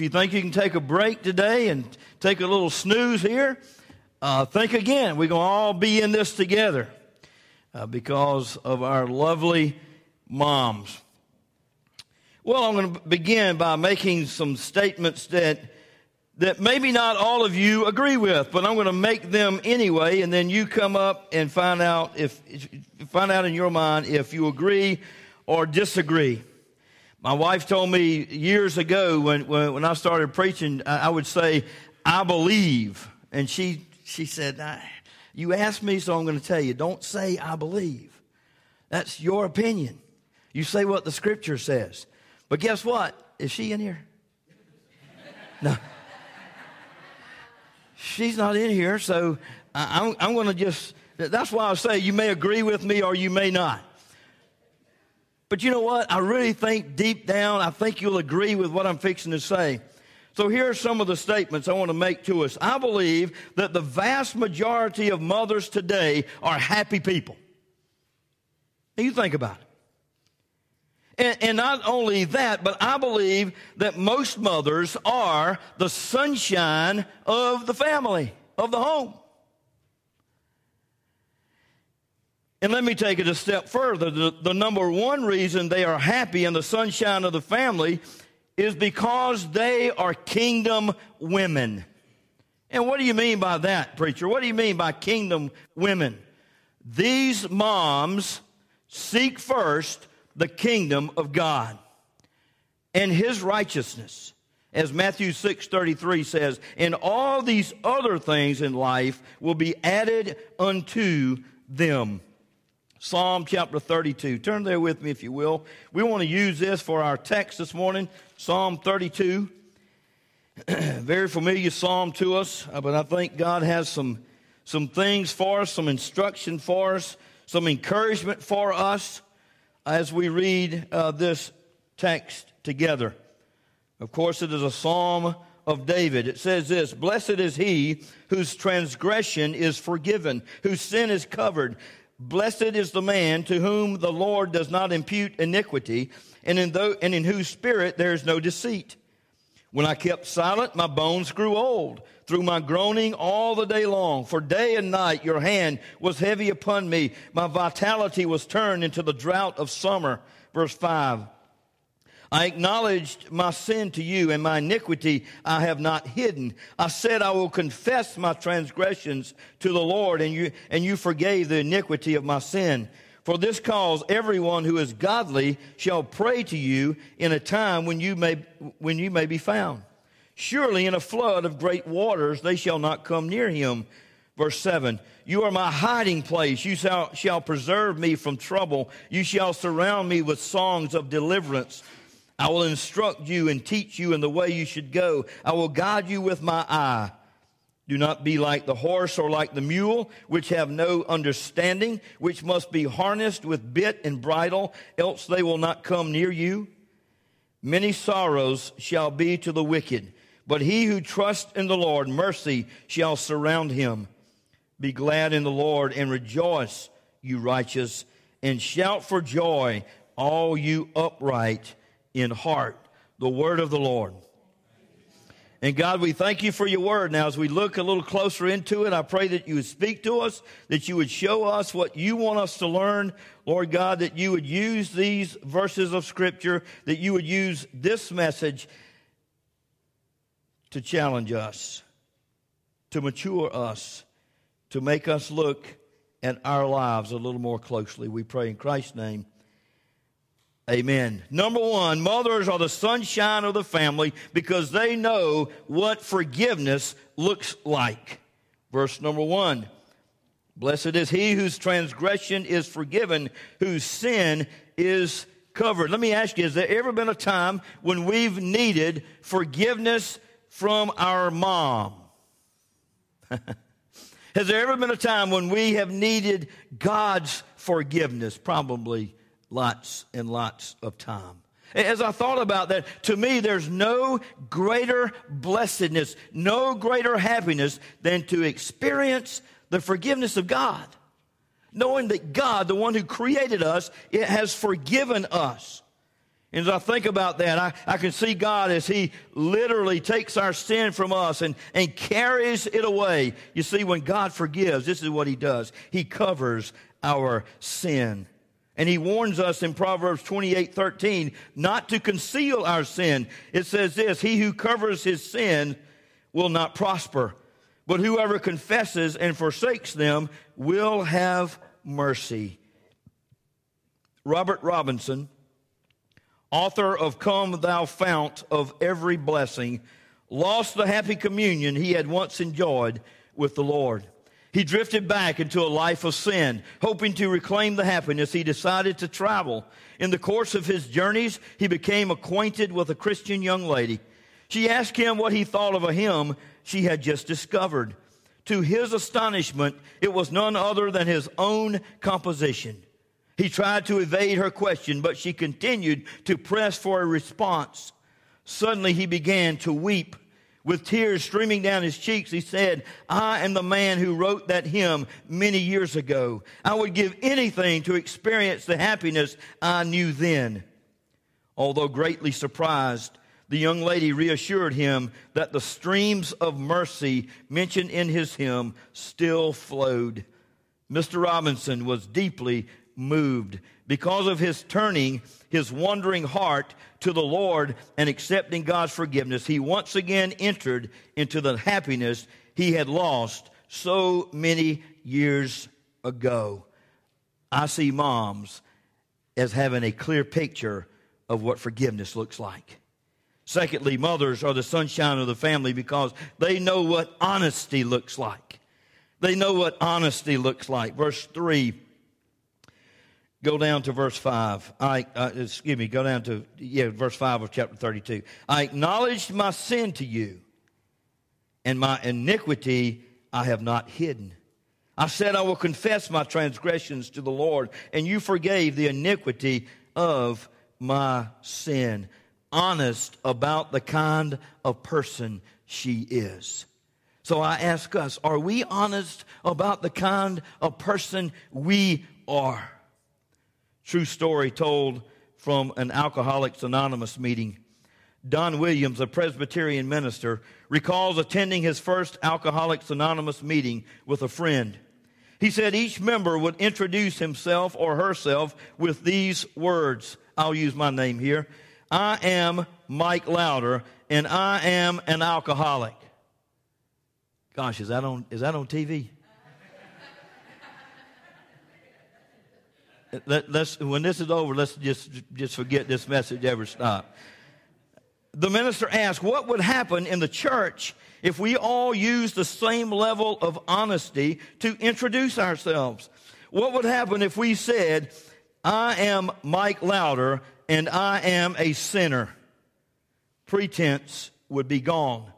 If you think you can take a break today and take a little snooze here, uh, think again. We're going to all be in this together uh, because of our lovely moms. Well, I'm going to begin by making some statements that that maybe not all of you agree with, but I'm going to make them anyway, and then you come up and find out if, find out in your mind if you agree or disagree. My wife told me years ago when, when, when I started preaching, I would say, I believe. And she, she said, You asked me, so I'm going to tell you. Don't say, I believe. That's your opinion. You say what the scripture says. But guess what? Is she in here? No she's not in here, so I'm, I'm going to just, that's why I say you may agree with me or you may not. But you know what? I really think deep down, I think you'll agree with what I'm fixing to say. So here are some of the statements I want to make to us. I believe that the vast majority of mothers today are happy people. Now you think about it. And, and, not only that, but I believe that most mothers are the sunshine of the family, of the home. And let me take it a step further. The, the number one reason they are happy in the sunshine of the family is because they are kingdom women. And what do you mean by that, preacher? What do you mean by kingdom women? These moms seek first the kingdom of God and his righteousness. As Matthew 6:33 says, and all these other things in life will be added unto them. Psalm chapter 32. Turn there with me if you will. We want to use this for our text this morning. Psalm 32. Very familiar psalm to us, uh, but I think God has some, some things for us, some instruction for us, some encouragement for us as we read uh, this text together. Of course, it is a psalm of David. It says this Blessed is he whose transgression is forgiven, whose sin is covered. Blessed is the man to whom the Lord does not impute iniquity, and in, and in whose spirit there is no deceit. When I kept silent, my bones grew old through my groaning all the day long. For day and night your hand was heavy upon me. My vitality was turned into the drought of summer. Verse 5. I acknowledged my sin to you and my iniquity I have not hidden. I said I will confess my transgressions to the Lord and you, and you forgave the iniquity of my sin. For this cause, everyone who is godly shall pray to you in a time when you may, when you may be found. Surely in a flood of great waters they shall not come near him. Verse 7 You are my hiding place. You shall, shall preserve me from trouble. You shall surround me with songs of deliverance. I will instruct you and teach you in the way you should go. I will guide you with my eye. Do not be like the horse or like the mule, which have no understanding, which must be harnessed with bit and bridle, else they will not come near you. Many sorrows shall be to the wicked, but he who trusts in the Lord, mercy shall surround him. Be glad in the Lord and rejoice, you righteous, and shout for joy, all you upright in heart. The word of the Lord. And God, we thank you for your word. Now, as we look a little closer into it, I pray that you would speak to us, that you would show us what you want us to learn. Lord God, that you would use these verses of scripture, that you would use this message to challenge us, to mature us, to make us look at our lives a little more closely. We pray in Christ's name. Amen. Number one, mothers are the sunshine of the family because they know what forgiveness looks like. Verse number one. Blessed is he whose transgression is forgiven, whose sin is covered. Let me ask you, has there ever been a time when we've needed forgiveness from our mom? has there ever been a time when we have needed God's forgiveness? Probably lots and lots of time. As I thought about that, to me, there's no greater blessedness, no greater happiness than to experience the forgiveness of God. Knowing that God, the one who created us, has forgiven us. And as I think about that, I, I can see God as He literally takes our sin from us and, and carries it away. You see, when God forgives, this is what He does He covers our sin. And He warns us in Proverbs 28 13 not to conceal our sin. It says this He who covers his sin will not prosper, but whoever confesses and forsakes them will have mercy. Robert Robinson author of Come Thou Fount of Every Blessing, lost the happy communion he had once enjoyed with the Lord. He drifted back into a life of sin, hoping to reclaim the happiness. He decided to travel. In the course of his journeys, he became acquainted with a Christian young lady. She asked him what he thought of a hymn she had just discovered. To his astonishment, it was none other than his own composition. He tried to evade her question, but she continued to press for a response. Suddenly he began to weep. With tears streaming down his cheeks, he said, I am the man who wrote that hymn many years ago. I would give anything to experience the happiness I knew then. Although greatly surprised, the young lady reassured him that the streams of mercy mentioned in his hymn still flowed. Mr. Robinson was deeply moved because of his turning his wandering heart to the Lord and accepting God's forgiveness. He once again entered into the happiness he had lost so many years ago. I see moms as having a clear picture of what forgiveness looks like. Secondly, mothers are the sunshine of the family because they know what honesty looks like. They know what honesty looks like. Verse 3 Go down to verse 5. I, uh, excuse me, go down to, yeah, verse 5 of chapter 32. I acknowledged my sin to you, and my iniquity I have not hidden. I said, I will confess my transgressions to the Lord, and you forgave the iniquity of my sin. Honest about the kind of person she is. So I ask us, are we honest about the kind of person we are? True story told from an Alcoholics Anonymous meeting. Don Williams, a Presbyterian minister, recalls attending his first Alcoholics Anonymous meeting with a friend. He said each member would introduce himself or herself with these words. I'll use my name here. I am Mike Lowder and I am an alcoholic. Gosh, is that on, is that on TV? let, us when this is over, let's just, just forget this message ever stopped. The minister asked, What would happen in the church if we all used the same level of honesty to introduce ourselves? What would happen if we said, I am Mike Louder and I am a sinner? Pretense would be gone.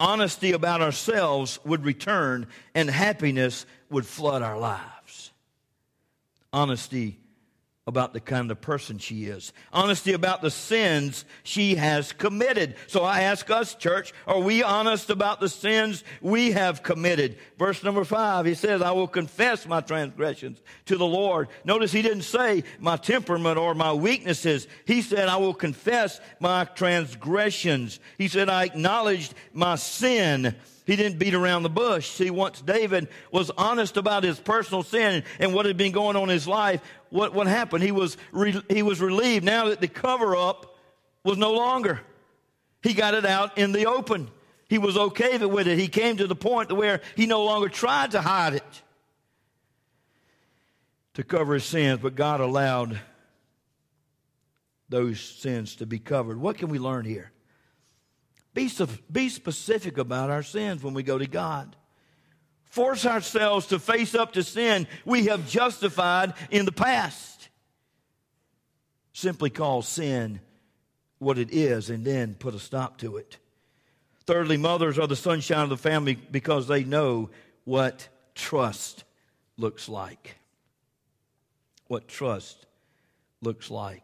Honesty about ourselves would return and happiness would flood our lives. Honesty about the kind of person she is, honesty about the sins she has committed. So I ask us, church, are we honest about the sins we have committed? Verse number five, he says, I will confess my transgressions to the Lord. Notice he didn't say my temperament or my weaknesses. He said, I will confess my transgressions. He said, I acknowledged my sin he didn't beat around the bush. See, once David was honest about his personal sin and what had been going on in his life, what, what happened? He was, re, he was relieved now that the cover up was no longer. He got it out in the open. He was okay with it. He came to the point where he no longer tried to hide it to cover his sins, but God allowed those sins to be covered. What can we learn here? Be, be specific about our sins when we go to God. Force ourselves to face up to sin we have justified in the past. Simply call sin what it is and then put a stop to it. Thirdly, mothers are the sunshine of the family because they know what trust looks like. What trust looks like.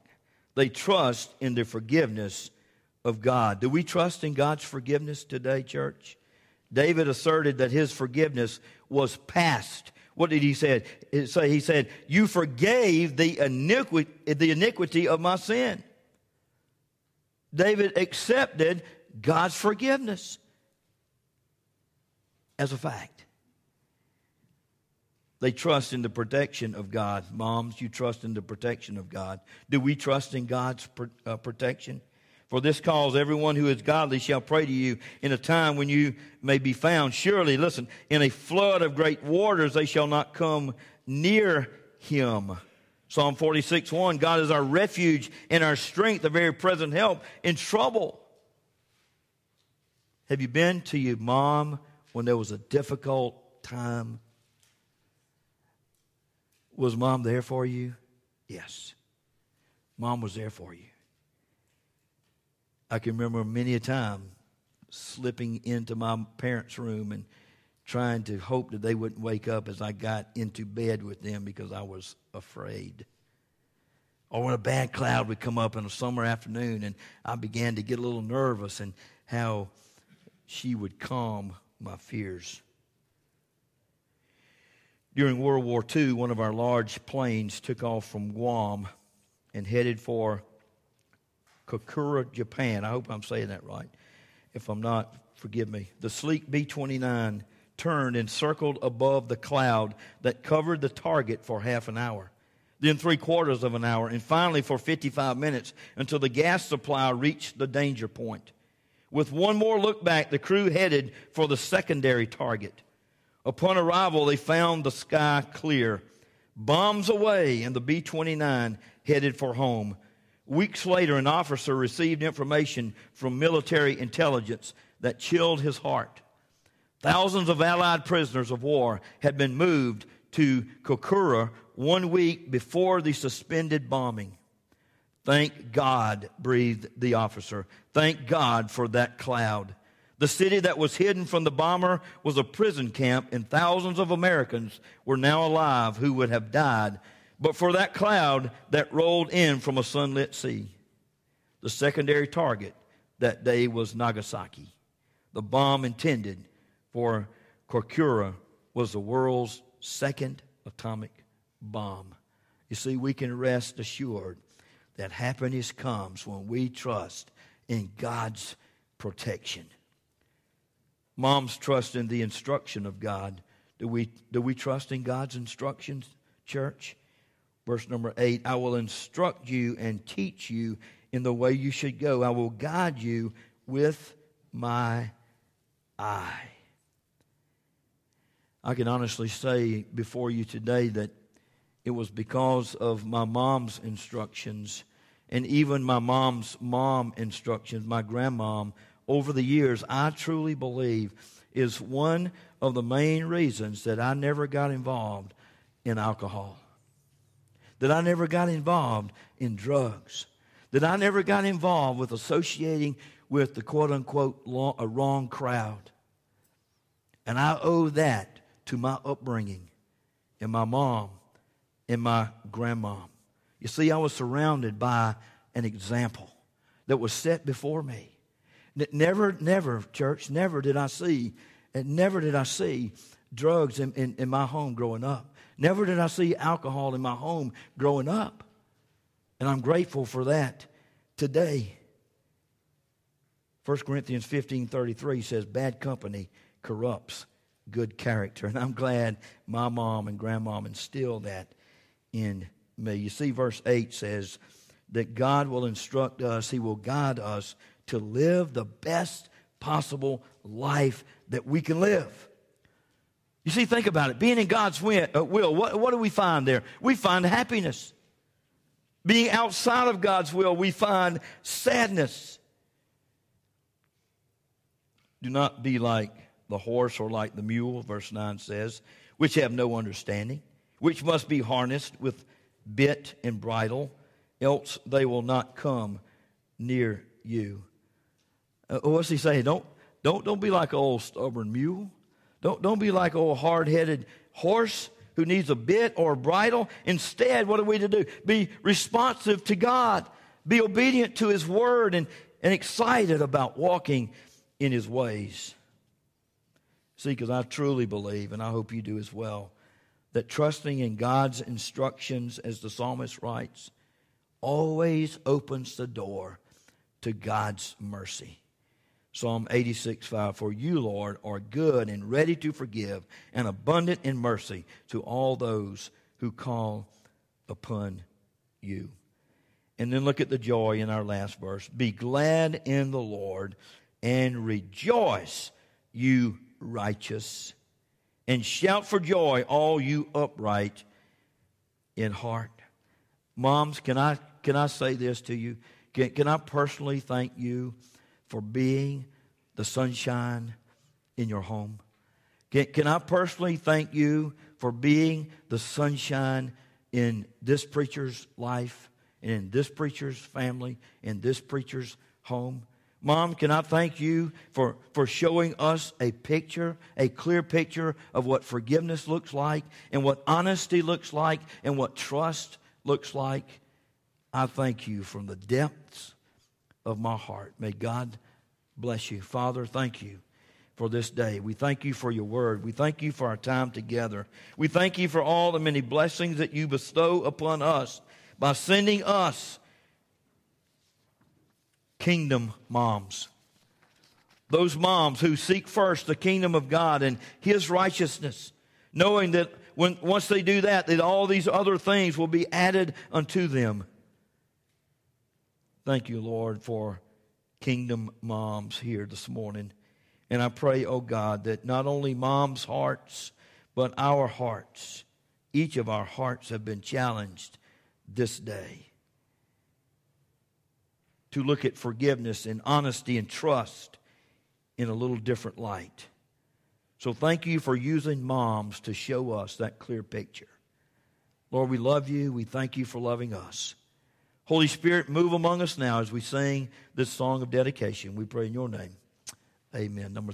They trust in the forgiveness of God. Do we trust in God's forgiveness today, church? David asserted that his forgiveness was past. What did he say? He said, You forgave the iniquity, the iniquity of my sin. David accepted God's forgiveness as a fact. They trust in the protection of God. Moms, you trust in the protection of God. Do we trust in God's uh, protection? For this cause, everyone who is godly shall pray to you in a time when you may be found. Surely, listen, in a flood of great waters, they shall not come near him. Psalm 46 1 God is our refuge and our strength, a very present help in trouble. Have you been to your mom when there was a difficult time? Was mom there for you? Yes. Mom was there for you. I can remember many a time slipping into my parents' room and trying to hope that they wouldn't wake up as I got into bed with them because I was afraid. Or when a bad cloud would come up in a summer afternoon and I began to get a little nervous and how she would calm my fears. During World War II, one of our large planes took off from Guam and headed for Kokura, Japan. I hope I'm saying that right. If I'm not, forgive me. The sleek B 29 turned and circled above the cloud that covered the target for half an hour, then three quarters of an hour, and finally for 55 minutes until the gas supply reached the danger point. With one more look back, the crew headed for the secondary target. Upon arrival, they found the sky clear. Bombs away, and the B 29 headed for home. Weeks later, an officer received information from military intelligence that chilled his heart. Thousands of Allied prisoners of war had been moved to Kokura one week before the suspended bombing. Thank God, breathed the officer. Thank God for that cloud. The city that was hidden from the bomber was a prison camp, and thousands of Americans were now alive who would have died but for that cloud that rolled in from a sunlit sea. The secondary target that day was Nagasaki. The bomb intended for Kokura was the world's second atomic bomb. You see, we can rest assured that happiness comes when we trust in God's protection. Moms trust in the instruction of God. Do we, do we trust in God's instructions, church? Verse number eight I will instruct you and teach you in the way you should go. I will guide you with my eye. I can honestly say before you today that it was because of my mom's instructions and even my mom's mom instructions, my grandmom, over the years, I truly believe is one of the main reasons that I never got involved in alcohol, that I never got involved in drugs, that I never got involved with associating with the quote unquote a wrong crowd. And I owe that to my upbringing and my mom and my grandma. You see, I was surrounded by an example that was set before me. Never, never, church, never did I see, and never did I see drugs in, in, in my home growing up. Never did I see alcohol in my home growing up. And I'm grateful for that today. 1 Corinthians 15 33 says, Bad company corrupts good character. And I'm glad my mom and grandmom instilled that in me. You see, verse 8 says that God will instruct us, He will guide us to live the best possible life that we can live. You see, think about it. Being in God's uh, will, what, what do we find there? We find happiness. Being outside of God's will, we find sadness. Do not be like the horse or like the mule, verse 9 says, which have no understanding, which must be harnessed with bit and bridle, else they will not come near you. Uh, what's he saying? Don't, don't, don't be like an old stubborn mule. Don't, don't be like old hard headed horse who needs a bit or a bridle. Instead, what are we to do? Be responsive to God, be obedient to His word, and, and excited about walking in His ways. See, because I truly believe, and I hope you do as well, that trusting in God's instructions, as the psalmist writes, always opens the door to God's mercy. Psalm 86 5 For you, Lord, are good and ready to forgive and abundant in mercy to all those who call upon you. And then look at the joy in our last verse. Be glad in the Lord and rejoice, you righteous, and shout for joy, all you upright in heart. Moms, can I, can I say this to you? Can, can I personally thank you for being the sunshine in your home? Can, can I personally thank you for being the sunshine in this preacher's life, and in this preacher's family, in this preacher's home? Mom, can I thank you for, for showing us a picture, a clear picture of what forgiveness looks like, and what honesty looks like, and what trust looks like? I thank you from the depths of my heart. May God bless you. Father, thank you for this day. We thank you for your word. We thank you for our time together. We thank you for all the many blessings that you bestow upon us by sending us kingdom moms. Those moms who seek first the kingdom of God and his righteousness, knowing that when, once they do that, that all these other things will be added unto them. Thank you, Lord, for kingdom moms here this morning. And I pray, oh God, that not only moms' hearts, but our hearts, each of our hearts have been challenged this day to look at forgiveness and honesty and trust in a little different light. So thank you for using moms to show us that clear picture. Lord, we love you. We thank you for loving us. Holy Spirit, move among us now as we sing this song of dedication. We pray in your name. Amen. Number